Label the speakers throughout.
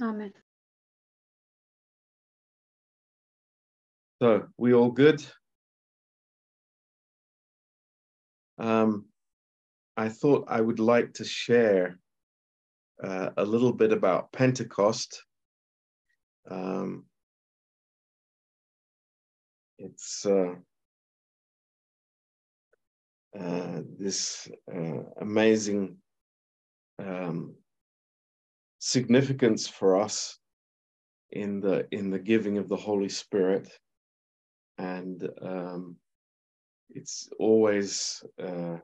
Speaker 1: Amen.
Speaker 2: So, we all good? Um, I thought I would like to share uh, a little bit about Pentecost. Um, it's uh, uh, this uh, amazing um, significance for us in the in the giving of the Holy Spirit, and um, it's always a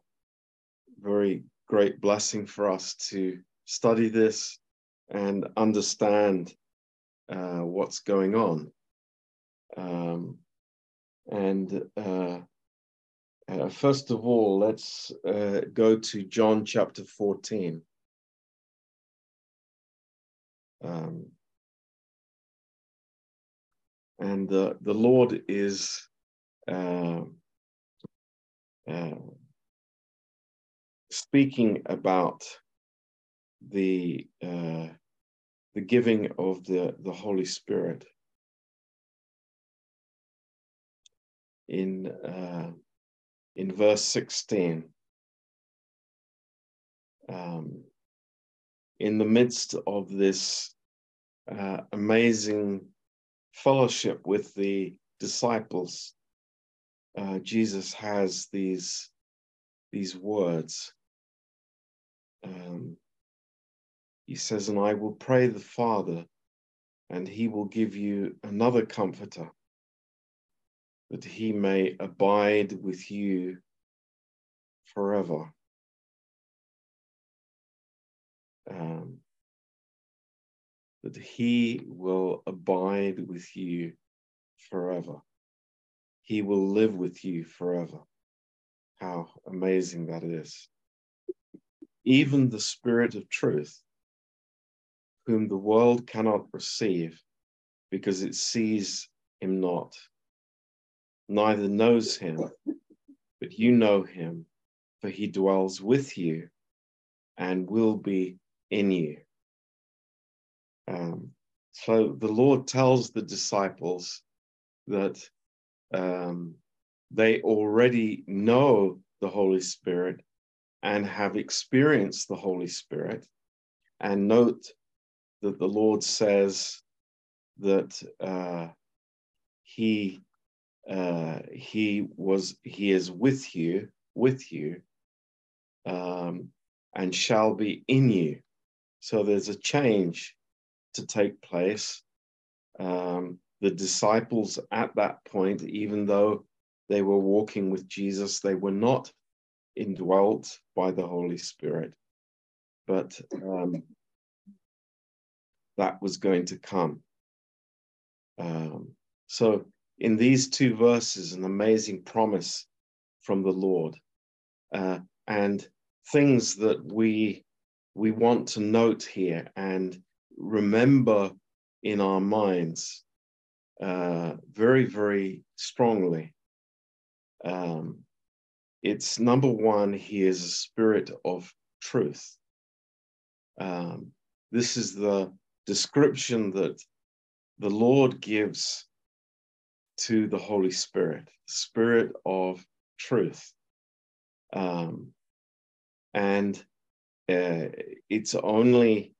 Speaker 2: very great blessing for us to study this and understand uh, what's going on. Um, and uh, uh, first of all, let's uh, go to John chapter 14. Um, and uh, the Lord is uh, uh, speaking about the uh, the giving of the the Holy Spirit in uh, in verse sixteen. Um, in the midst of this uh, amazing fellowship with the disciples, uh, Jesus has these these words. Um, he says, "And I will pray the Father, and He will give you another Comforter, that He may abide with you forever." Um, that he will abide with you forever. He will live with you forever. How amazing that is. Even the Spirit of truth, whom the world cannot receive because it sees him not, neither knows him, but you know him, for he dwells with you and will be in you. Um, so the Lord tells the disciples that um, they already know the Holy Spirit and have experienced the Holy Spirit. And note that the Lord says that uh, he uh, he was he is with you with you um, and shall be in you. So there's a change to take place. Um, the disciples at that point, even though they were walking with Jesus, they were not indwelt by the Holy Spirit, but um, that was going to come. Um, so, in these two verses, an amazing promise from the Lord, uh, and things that we we want to note here and remember in our minds uh, very, very strongly. Um, it's number one, he is a spirit of truth. Um, this is the description that the Lord gives to the Holy Spirit, spirit of truth. Um, and uh, it's only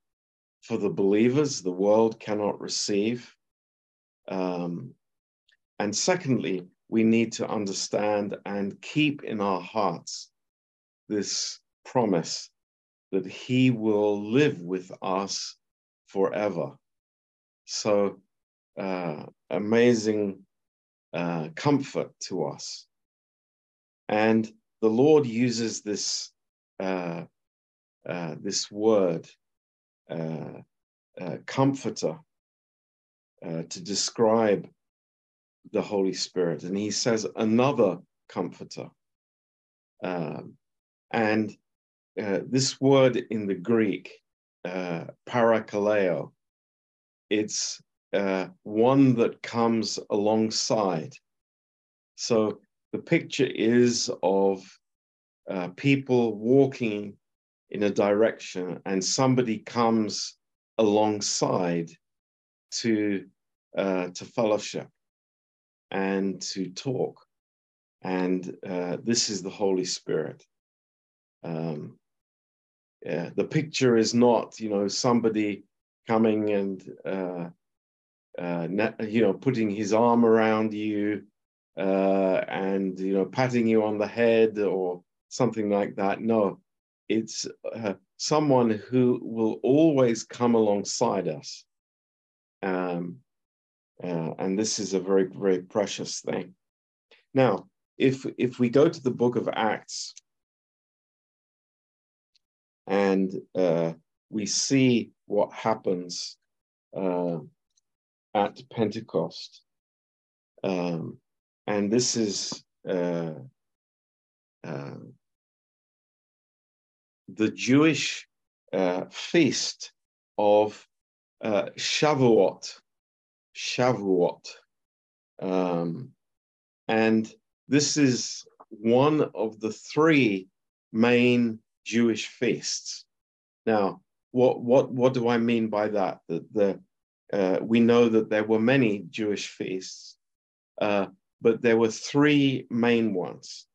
Speaker 2: for the believers the world cannot receive. Um, and secondly, we need to understand and keep in our hearts this promise that He will live with us forever. So, uh, amazing uh, comfort to us. And the Lord uses this, uh, uh this word uh, uh, comforter uh, to describe the Holy Spirit. And he says another comforter. Um, and uh, this word in the Greek, uh, parakaleo, it's one that comes alongside. So the picture is of people walking in a direction and somebody comes alongside to uh, to fellowship and to talk. And uh, this is the Holy Spirit. Um, yeah, the picture is not, you know, somebody coming and, uh, uh, you know, putting his arm around you uh, and, you know, patting you on the head or something like that. No, it's uh, someone who will always come alongside us. Um, uh, and this is a very, very precious thing. Now, if if we go to the book of Acts and uh, we see what happens uh, at Pentecost, um, and this is uh, uh, the Jewish uh, feast of Shavuot. Shavuot. Um, and this is one of the three main Jewish feasts. Now, what what what do I mean by that? That the uh, we know that there were many Jewish feasts, uh, but there were three main ones,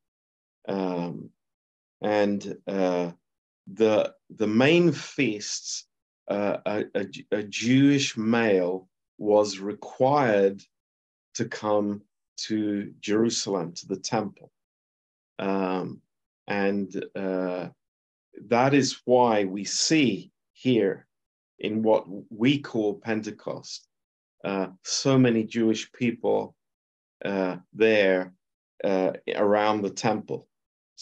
Speaker 2: um, and uh, the the main feasts. Uh, a, a, a Jewish male was required to come to Jerusalem, to the temple. Um, and uh, that is why we see here in what we call Pentecost uh, so many Jewish people uh, there uh, around the temple.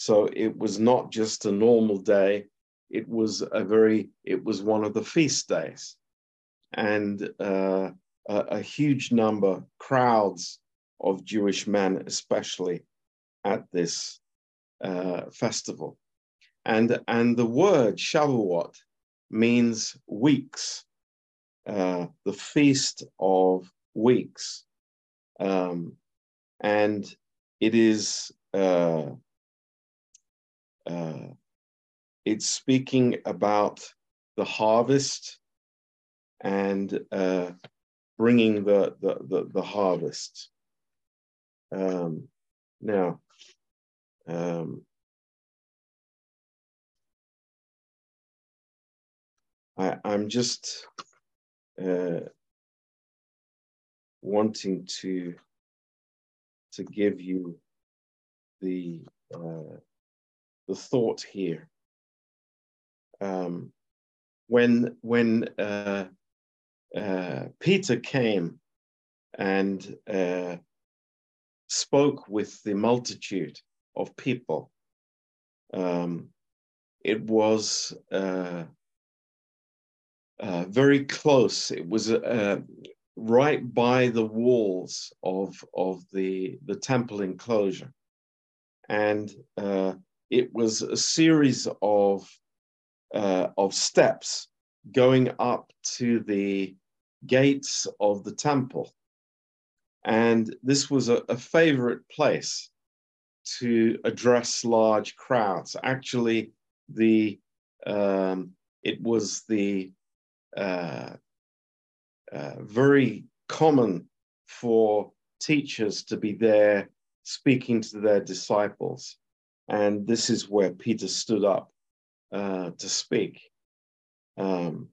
Speaker 2: So it was not just a normal day, it was a very, it was one of the feast days. And uh, a, a huge number, crowds of Jewish men, especially at this uh, festival. And, and the word Shavuot means weeks, uh, the feast of weeks. Um, and it is, uh, uh it's speaking about the harvest and uh, bringing the, the, the, the harvest. Um, now, um, I, I'm just uh, wanting to to give you the uh, the thought here. Um, when when uh, uh, Peter came and uh, spoke with the multitude of people. Um, it was uh, uh very close. It was uh, right by the walls of of the the temple enclosure, and it was a series of of steps going up to the gates of the temple. And this was a, a favorite place to address large crowds. Actually, the um, it was the uh, uh, very common for teachers to be there speaking to their disciples. And this is where Peter stood up uh, to speak. Um,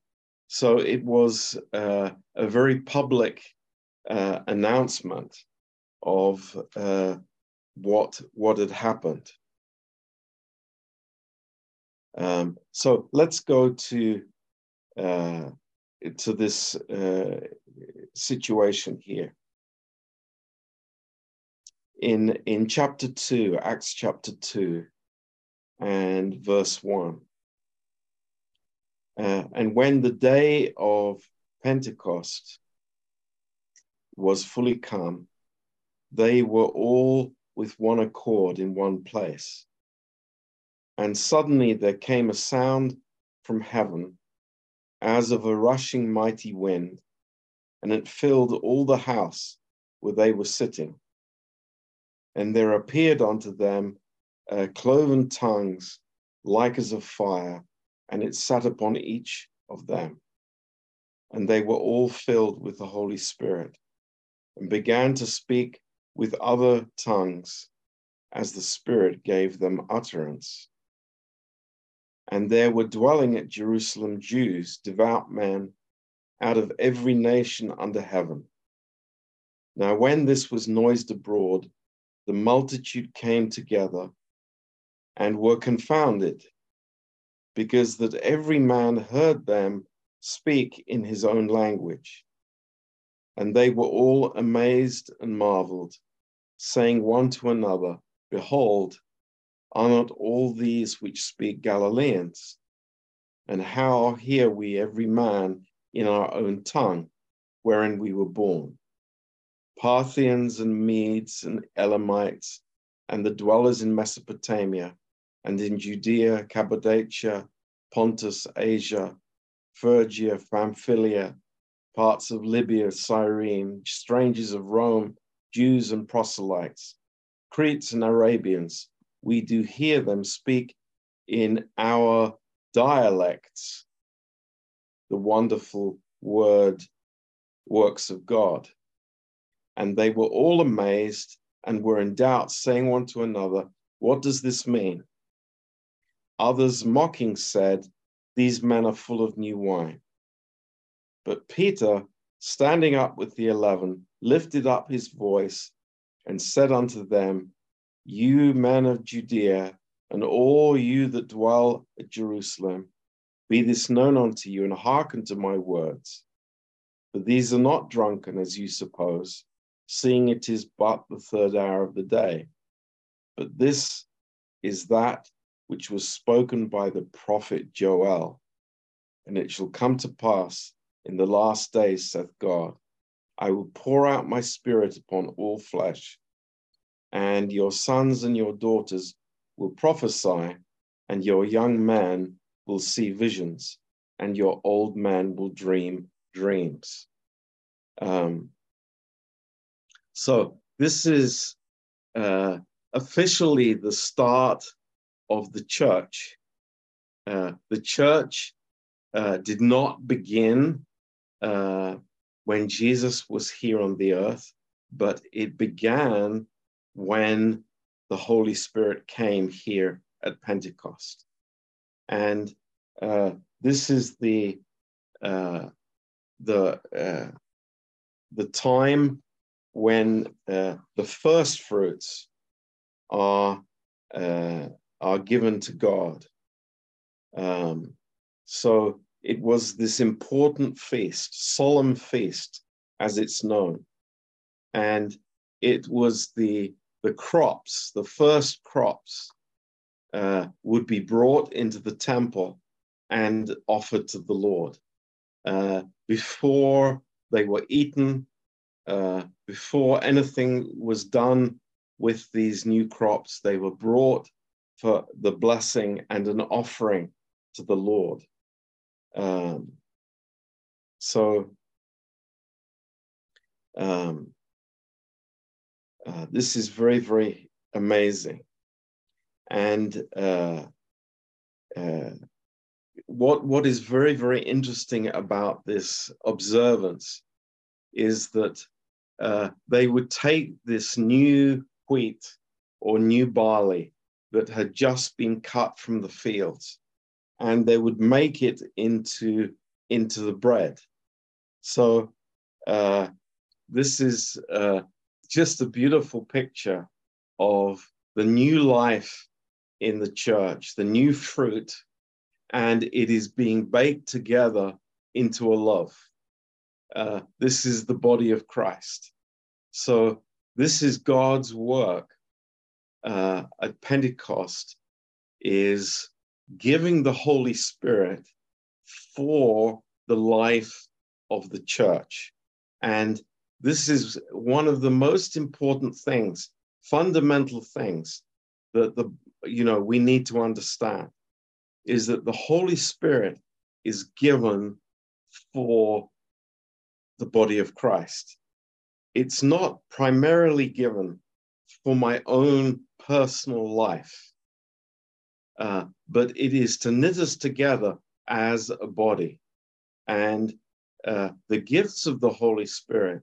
Speaker 2: so it was uh, a very public uh, announcement of uh, what what had happened. Um, so let's go to uh, to this uh, situation here. In in chapter two, Acts chapter two, and verse one. Uh, and when the day of Pentecost was fully come, they were all with one accord in one place. And suddenly there came a sound from heaven as of a rushing mighty wind, and it filled all the house where they were sitting. And there appeared unto them uh, cloven tongues like as of fire and it sat upon each of them. and they were all filled with the Holy Spirit and began to speak with other tongues as the Spirit gave them utterance. And there were dwelling at Jerusalem Jews, devout men, out of every nation under heaven. Now, when this was noised abroad, the multitude came together and were confounded, because that every man heard them speak in his own language. And they were all amazed and marveled, saying one to another, Behold, are not all these which speak Galileans? And how hear we every man in our own tongue, wherein we were born? Parthians and Medes and Elamites, and the dwellers in Mesopotamia, and in Judea, Cappadocia, Pontus, Asia, Phrygia, Pamphylia, parts of Libya, Cyrene, strangers of Rome, Jews and proselytes, Cretes and Arabians, we do hear them speak in our dialects the wonderful word works of God. And they were all amazed and were in doubt, saying one to another, What does this mean? Others mocking said, these men are full of new wine. But Peter, standing up with the eleven, lifted up his voice and said unto them, You men of Judea, and all you that dwell at Jerusalem, be this known unto you, and hearken to my words. For these are not drunken, as you suppose, seeing it is but the third hour of the day. But this is that which was spoken by the prophet Joel. And it shall come to pass in the last days, saith God, I will pour out my spirit upon all flesh, and your sons and your daughters will prophesy, and your young man will see visions, and your old man will dream dreams. Um, so this is uh, officially the start of the church. Uh, the church uh, did not begin uh, when Jesus was here on the earth, but it began when the Holy Spirit came here at Pentecost. And uh, this is the uh, the the time when the first fruits are are given to God. Um, so it was this important feast, solemn feast, as it's known. And it was the, the crops, the first crops, uh, would be brought into the temple and offered to the Lord. Uh, before they were eaten, uh, before anything was done with these new crops, they were brought for the blessing and an offering to the Lord. Um, so um, uh, this is very, very amazing. And uh, uh, what what is very, very interesting about this observance is that uh, they would take this new wheat or new barley that had just been cut from the fields and they would make it into into the bread. So uh, this is uh, just a beautiful picture of the new life in the church the new fruit and it is being baked together into a love uh, this is the body of christ so this is god's work uh, at Pentecost is giving the Holy Spirit for the life of the church. And this is one of the most important things, fundamental things that the you know we need to understand is that the Holy Spirit is given for the body of Christ. It's not primarily given for my own personal life, uh, but it is to knit us together as a body. And uh, the gifts of the Holy Spirit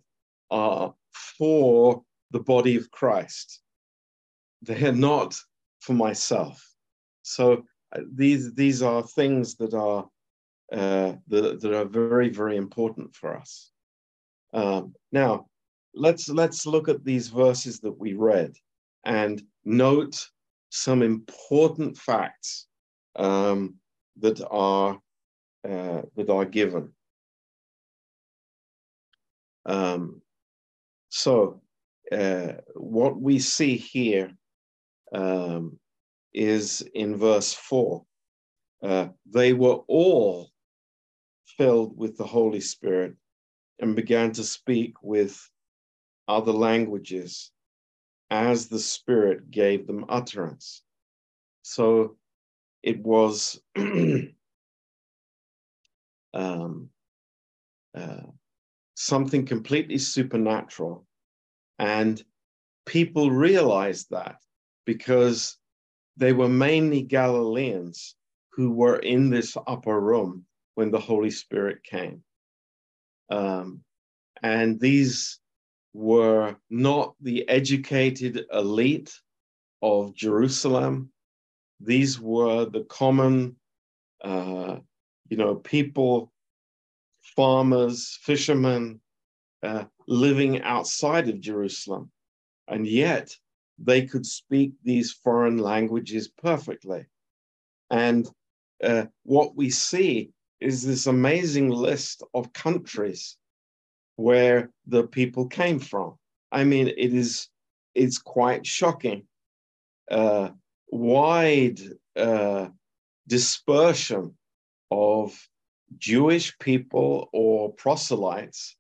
Speaker 2: are for the body of Christ. They are not for myself. So uh, these these are things that are uh, that are very very important for us. Um, now let's let's look at these verses that we read and note some important facts um, that are uh, that are given. Um, so uh, what we see here um, is in verse four. Uh, they were all filled with the Holy Spirit and began to speak with other languages as the Spirit gave them utterance. So it was um, uh, something completely supernatural. And people realized that because they were mainly Galileans who were in this upper room when the Holy Spirit came. Um, and these were not the educated elite of Jerusalem. These were the common, uh, you know, people, farmers, fishermen uh, living outside of Jerusalem. And yet they could speak these foreign languages perfectly. And uh, what we see is this amazing list of countries where the people came from. I mean, it is it's quite shocking. Uh, wide uh, dispersion of Jewish people or proselytes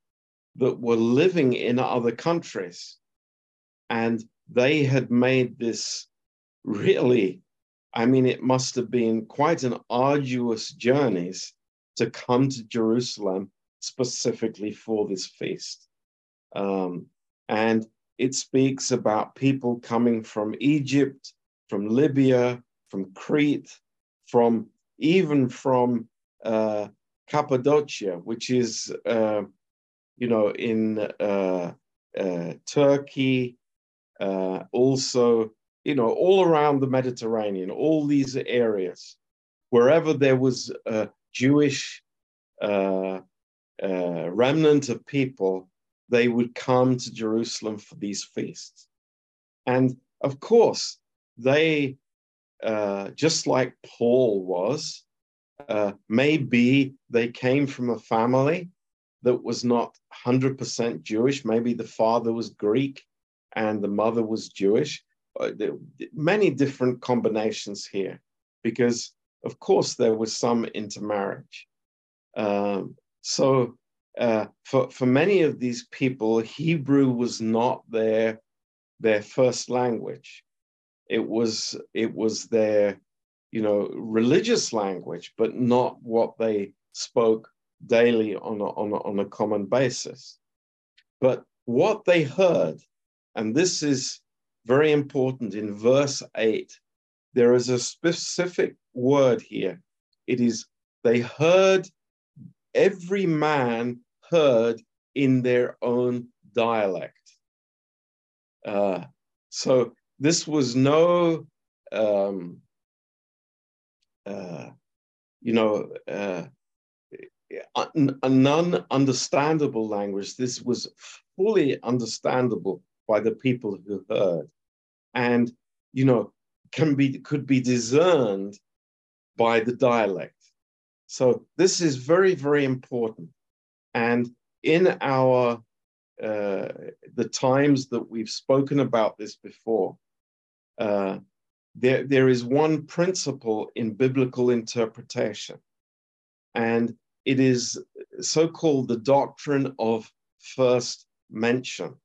Speaker 2: that were living in other countries. And they had made this really, I mean, it must have been quite an arduous journeys to come to Jerusalem specifically for this feast. Um, and it speaks about people coming from Egypt, from Libya, from Crete, from even from uh, Cappadocia, which is, uh, you know, in uh, uh Turkey, uh, also, you know, all around the Mediterranean, all these areas, wherever there was a Jewish uh, uh, remnant of people, they would come to Jerusalem for these feasts. And of course, they, uh, just like Paul was, uh, maybe they came from a family that was not 100% Jewish. Maybe the father was Greek and the mother was Jewish. Uh, many different combinations here, because of course there was some intermarriage. Um, so uh, for for many of these people, Hebrew was not their their first language. It was it was their you know religious language, but not what they spoke daily on a, on a, on a common basis. But what they heard, and this is very important in verse eight, there is a specific word here. It is they heard every man heard in their own dialect. Uh, so this was no, um, uh, you know, uh, a non-understandable language. This was fully understandable by the people who heard, and you know, can be could be discerned by the dialect. So this is very, very important. And in our uh, the times that we've spoken about this before, uh, there, there is one principle in biblical interpretation, and it is so called the doctrine of first mention.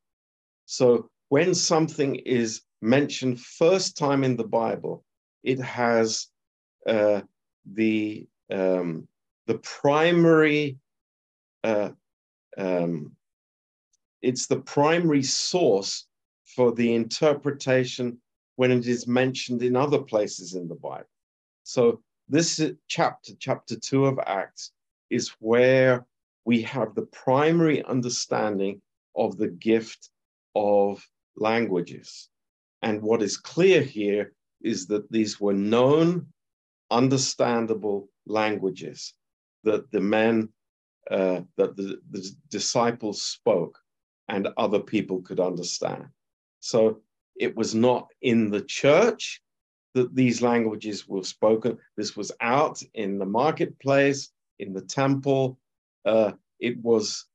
Speaker 2: So when something is mentioned first time in the Bible, it has uh, the um, the primary uh, um, it's the primary source for the interpretation when it is mentioned in other places in the Bible. So this chapter, chapter two of Acts, is where we have the primary understanding of the gift of languages. And what is clear here is that these were known, understandable languages that the men, uh, that the, the disciples spoke and other people could understand. So it was not in the church that these languages were spoken. This was out in the marketplace, in the temple. Uh, it was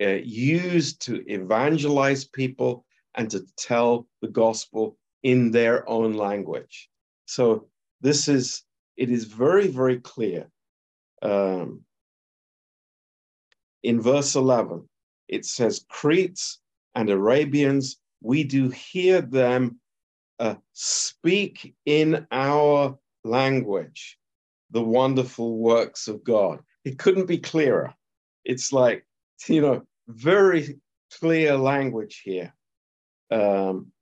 Speaker 2: uh, used to evangelize people and to tell the gospel in their own language. So this is, it is very, very clear. Um, in verse 11, it says, Cretes and Arabians, we do hear them uh, speak in our language the wonderful works of God. It couldn't be clearer. It's like, you know, very clear language here. Um,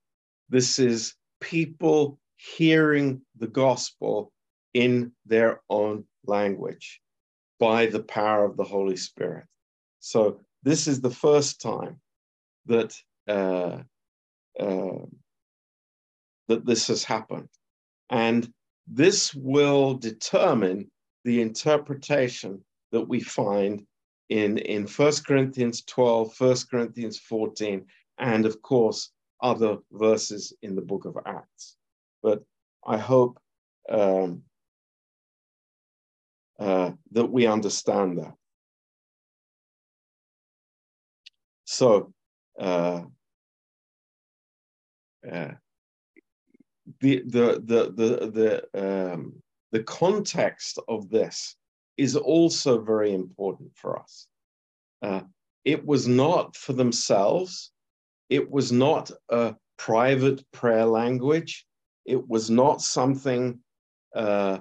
Speaker 2: this is people hearing the gospel in their own language by the power of the Holy Spirit. So this is the first time that uh, uh, that this has happened, and this will determine the interpretation that we find in in First Corinthians 12, 1 Corinthians 14, and of course other verses in the book of Acts. But I hope um, uh, that we understand that. So, uh, uh, the the the the the um, the context of this is also very important for us. Uh, it was not for themselves. It was not a private prayer language. It was not something, uh,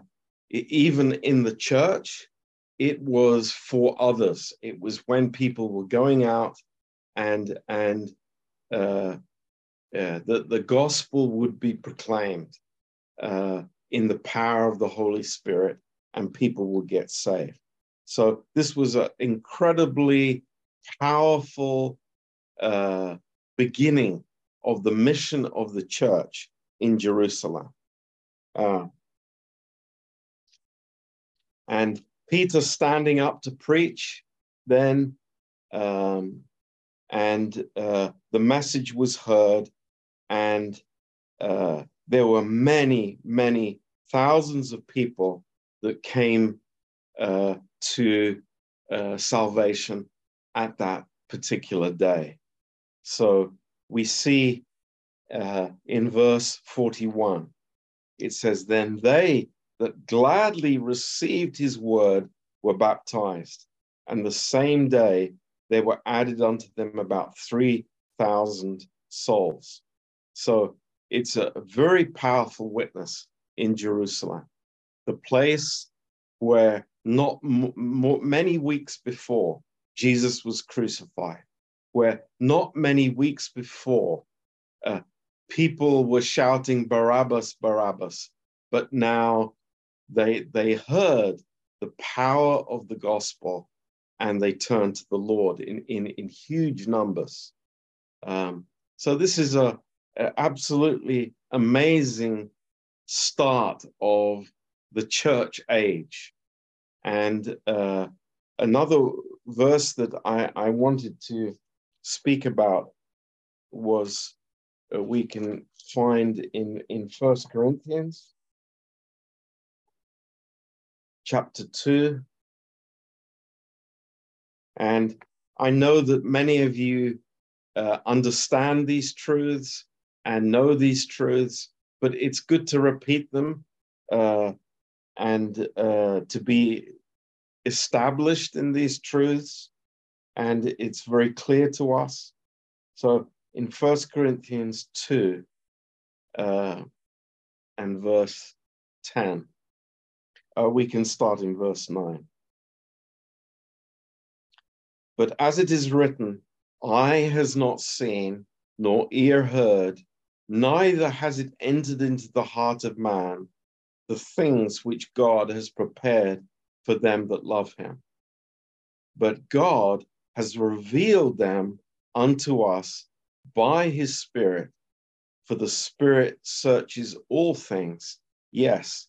Speaker 2: even in the church, it was for others. It was when people were going out and, and uh, uh, the, the gospel would be proclaimed uh, in the power of the Holy Spirit and people would get saved. So this was an incredibly powerful uh, beginning of the mission of the church in Jerusalem. Uh, and Peter standing up to preach then, um, and uh, the message was heard, and uh, there were many, many thousands of people that came uh, to uh, salvation at that particular day. So we see uh, in verse 41, it says, Then they that gladly received his word were baptized, and the same day there were added unto them about 3,000 souls. So it's a very powerful witness in Jerusalem, the place where not many weeks before Jesus was crucified, where not many weeks before, uh, people were shouting Barabbas, Barabbas, but now they they heard the power of the gospel and they turned to the Lord in in, in huge numbers. Um, so this is a, a absolutely amazing start of the church age, and uh, another verse that I, I wanted to speak about was uh, we can find in in First Corinthians chapter two, and I know that many of you uh, understand these truths and know these truths, but it's good to repeat them uh, and uh, to be established in these truths and it's very clear to us. So in First Corinthians 2 uh, and verse 10, uh, we can start in verse 9. But as it is written, eye has not seen, nor ear heard, neither has it entered into the heart of man the things which God has prepared for them that love him. but God has revealed them unto us by his Spirit. For the Spirit searches all things, yes,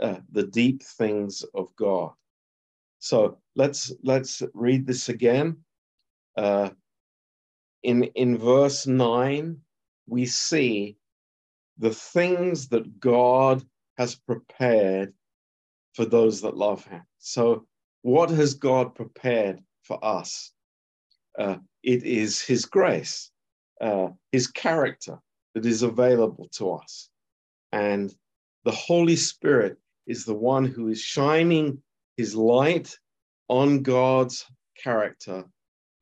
Speaker 2: uh, the deep things of God. So let's let's read this again. Uh, in in verse nine, we see the things that God has prepared for those that love Him. So, what has God prepared for us? Uh, it is His grace, uh, His character that is available to us. And the Holy Spirit is the one who is shining His light on God's character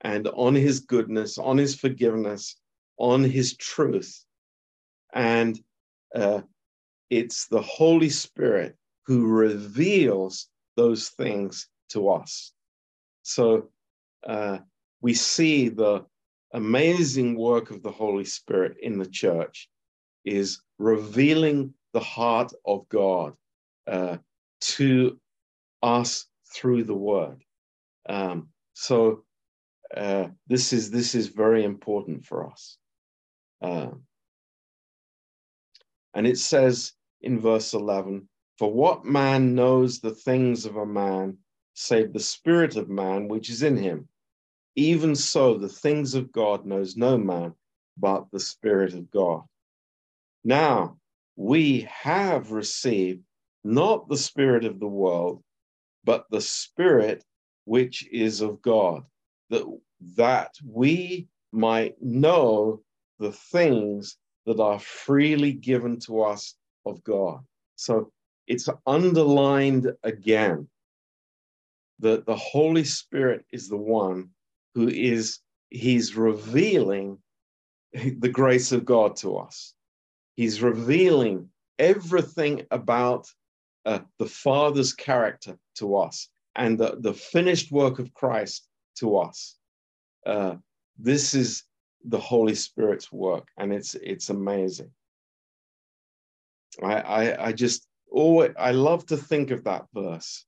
Speaker 2: and on His goodness, on His forgiveness, on His truth. And uh, it's the Holy Spirit who reveals those things to us. So uh, we see the amazing work of the Holy Spirit in the church is revealing the heart of God uh, to us through the Word. Um, so uh, this is this is very important for us. Uh, and it says in verse 11, For what man knows the things of a man, save the spirit of man which is in him? Even so, the things of God knows no man but the Spirit of God. Now, we have received not the Spirit of the world, but the Spirit which is of God, that, that we might know the things that are freely given to us of God. So it's underlined again that the Holy Spirit is the one who is, he's revealing the grace of God to us. He's revealing everything about uh, the Father's character to us and the, the finished work of Christ to us. Uh, this is the Holy Spirit's work, and it's it's amazing. I I, I just always I love to think of that verse,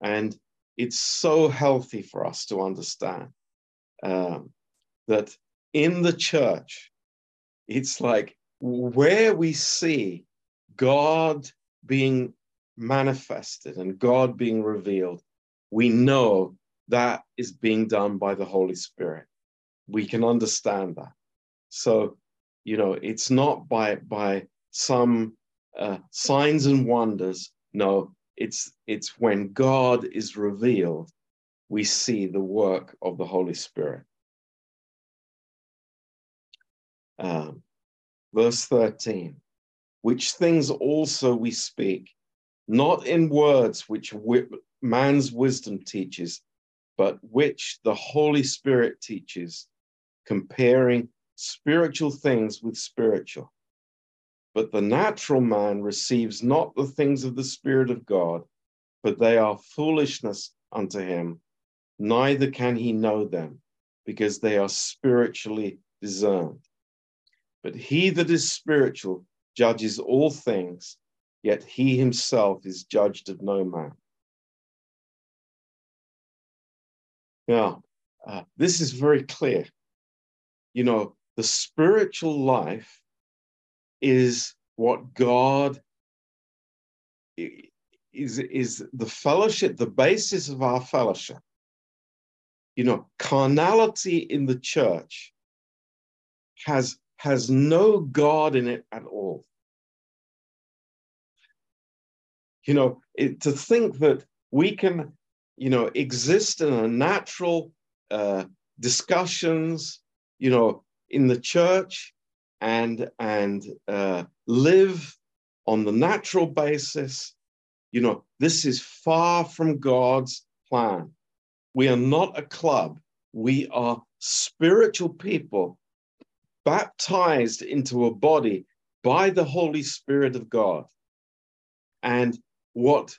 Speaker 2: and it's so healthy for us to understand um, that in the church, it's like where we see God being manifested and God being revealed, we know that is being done by the Holy Spirit we can understand that. So, you know, it's not by by some uh, signs and wonders. No, it's it's when God is revealed, we see the work of the Holy Spirit. Um, verse 13, which things also we speak, not in words which man's wisdom teaches, but which the Holy Spirit teaches, comparing spiritual things with spiritual. But the natural man receives not the things of the Spirit of God, but they are foolishness unto him, neither can he know them, because they are spiritually discerned. But he that is spiritual judges all things, yet he himself is judged of no man. Now, uh, this is very clear you know, the spiritual life is what God is, is the fellowship, the basis of our fellowship. You know, carnality in the church has, has no God in it at all. You know, it, to think that we can, you know, exist in a natural uh, discussions, you know, in the church and and uh, live on the natural basis. You know, this is far from God's plan. We are not a club. We are spiritual people baptized into a body by the Holy Spirit of God. And what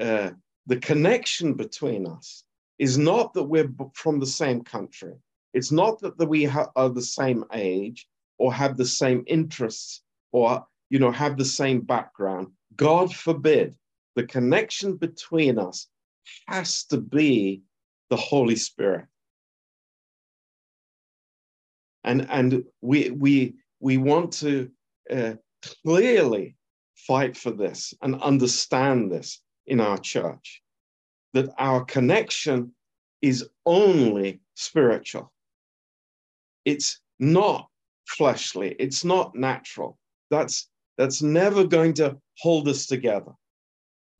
Speaker 2: uh, the connection between us is not that we're from the same country. It's not that we are the same age or have the same interests or you know have the same background. God forbid. The connection between us has to be the Holy Spirit. And, and we, we, we want to uh, clearly fight for this and understand this in our church that our connection is only spiritual. It's not fleshly, it's not natural. That's, that's never going to hold us together.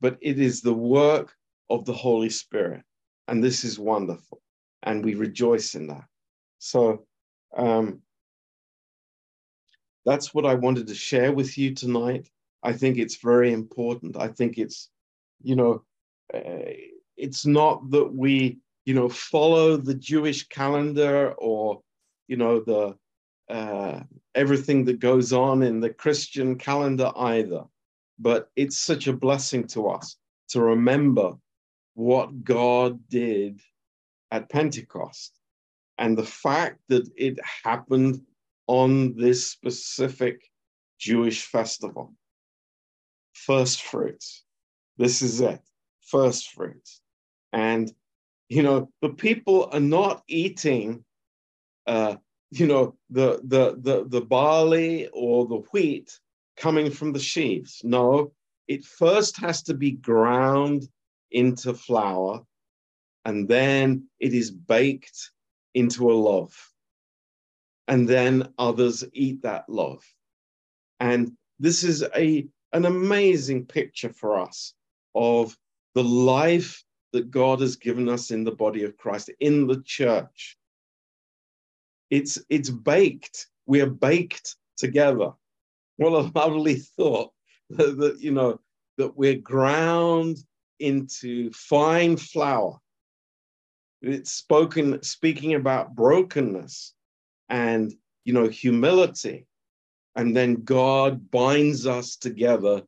Speaker 2: But it is the work of the Holy Spirit. And this is wonderful. And we rejoice in that. So um, that's what I wanted to share with you tonight. I think it's very important. I think it's, you know, uh, it's not that we, you know, follow the Jewish calendar or, you know, the uh, everything that goes on in the Christian calendar either. But it's such a blessing to us to remember what God did at Pentecost and the fact that it happened on this specific Jewish festival. First fruits. This is it. First fruits. And, you know, the people are not eating, uh, you know, the, the, the, the barley or the wheat coming from the sheaves. No, it first has to be ground into flour and then it is baked into a loaf and then others eat that loaf. And this is a, an amazing picture for us of the life that God has given us in the body of Christ, in the church. It's, it's baked. We are baked together. What a lovely thought that, that you know that we're ground into fine flour. It's spoken speaking about brokenness and you know humility. And then god binds us together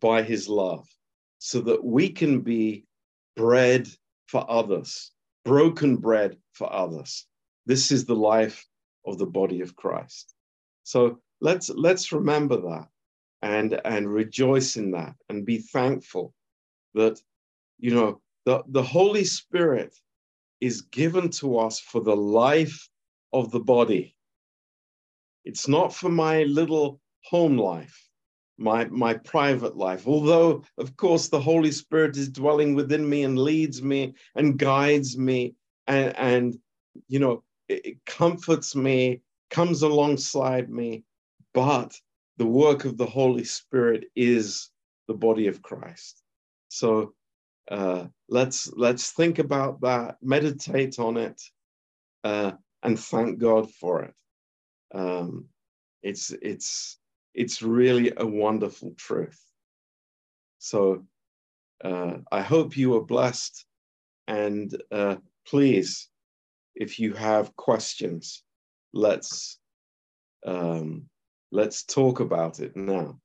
Speaker 2: by his love so that we can be bread for others broken bread for others. This is the life of the body of christ. So let's let's remember that and and rejoice in that and be thankful that you know the, the holy spirit is given to us for the life of the body. It's not for my little home life, my, my private life. Although, of course, the Holy Spirit is dwelling within me and leads me and guides me and, and you know, it, it comforts me, comes alongside me. But the work of the Holy Spirit is the body of Christ. So uh, let's let's think about that, meditate on it, uh, and thank God for it. Um, it's it's it's really a wonderful truth. So uh, I hope you are blessed, and uh, please, if you have questions, let's um, let's talk about it now.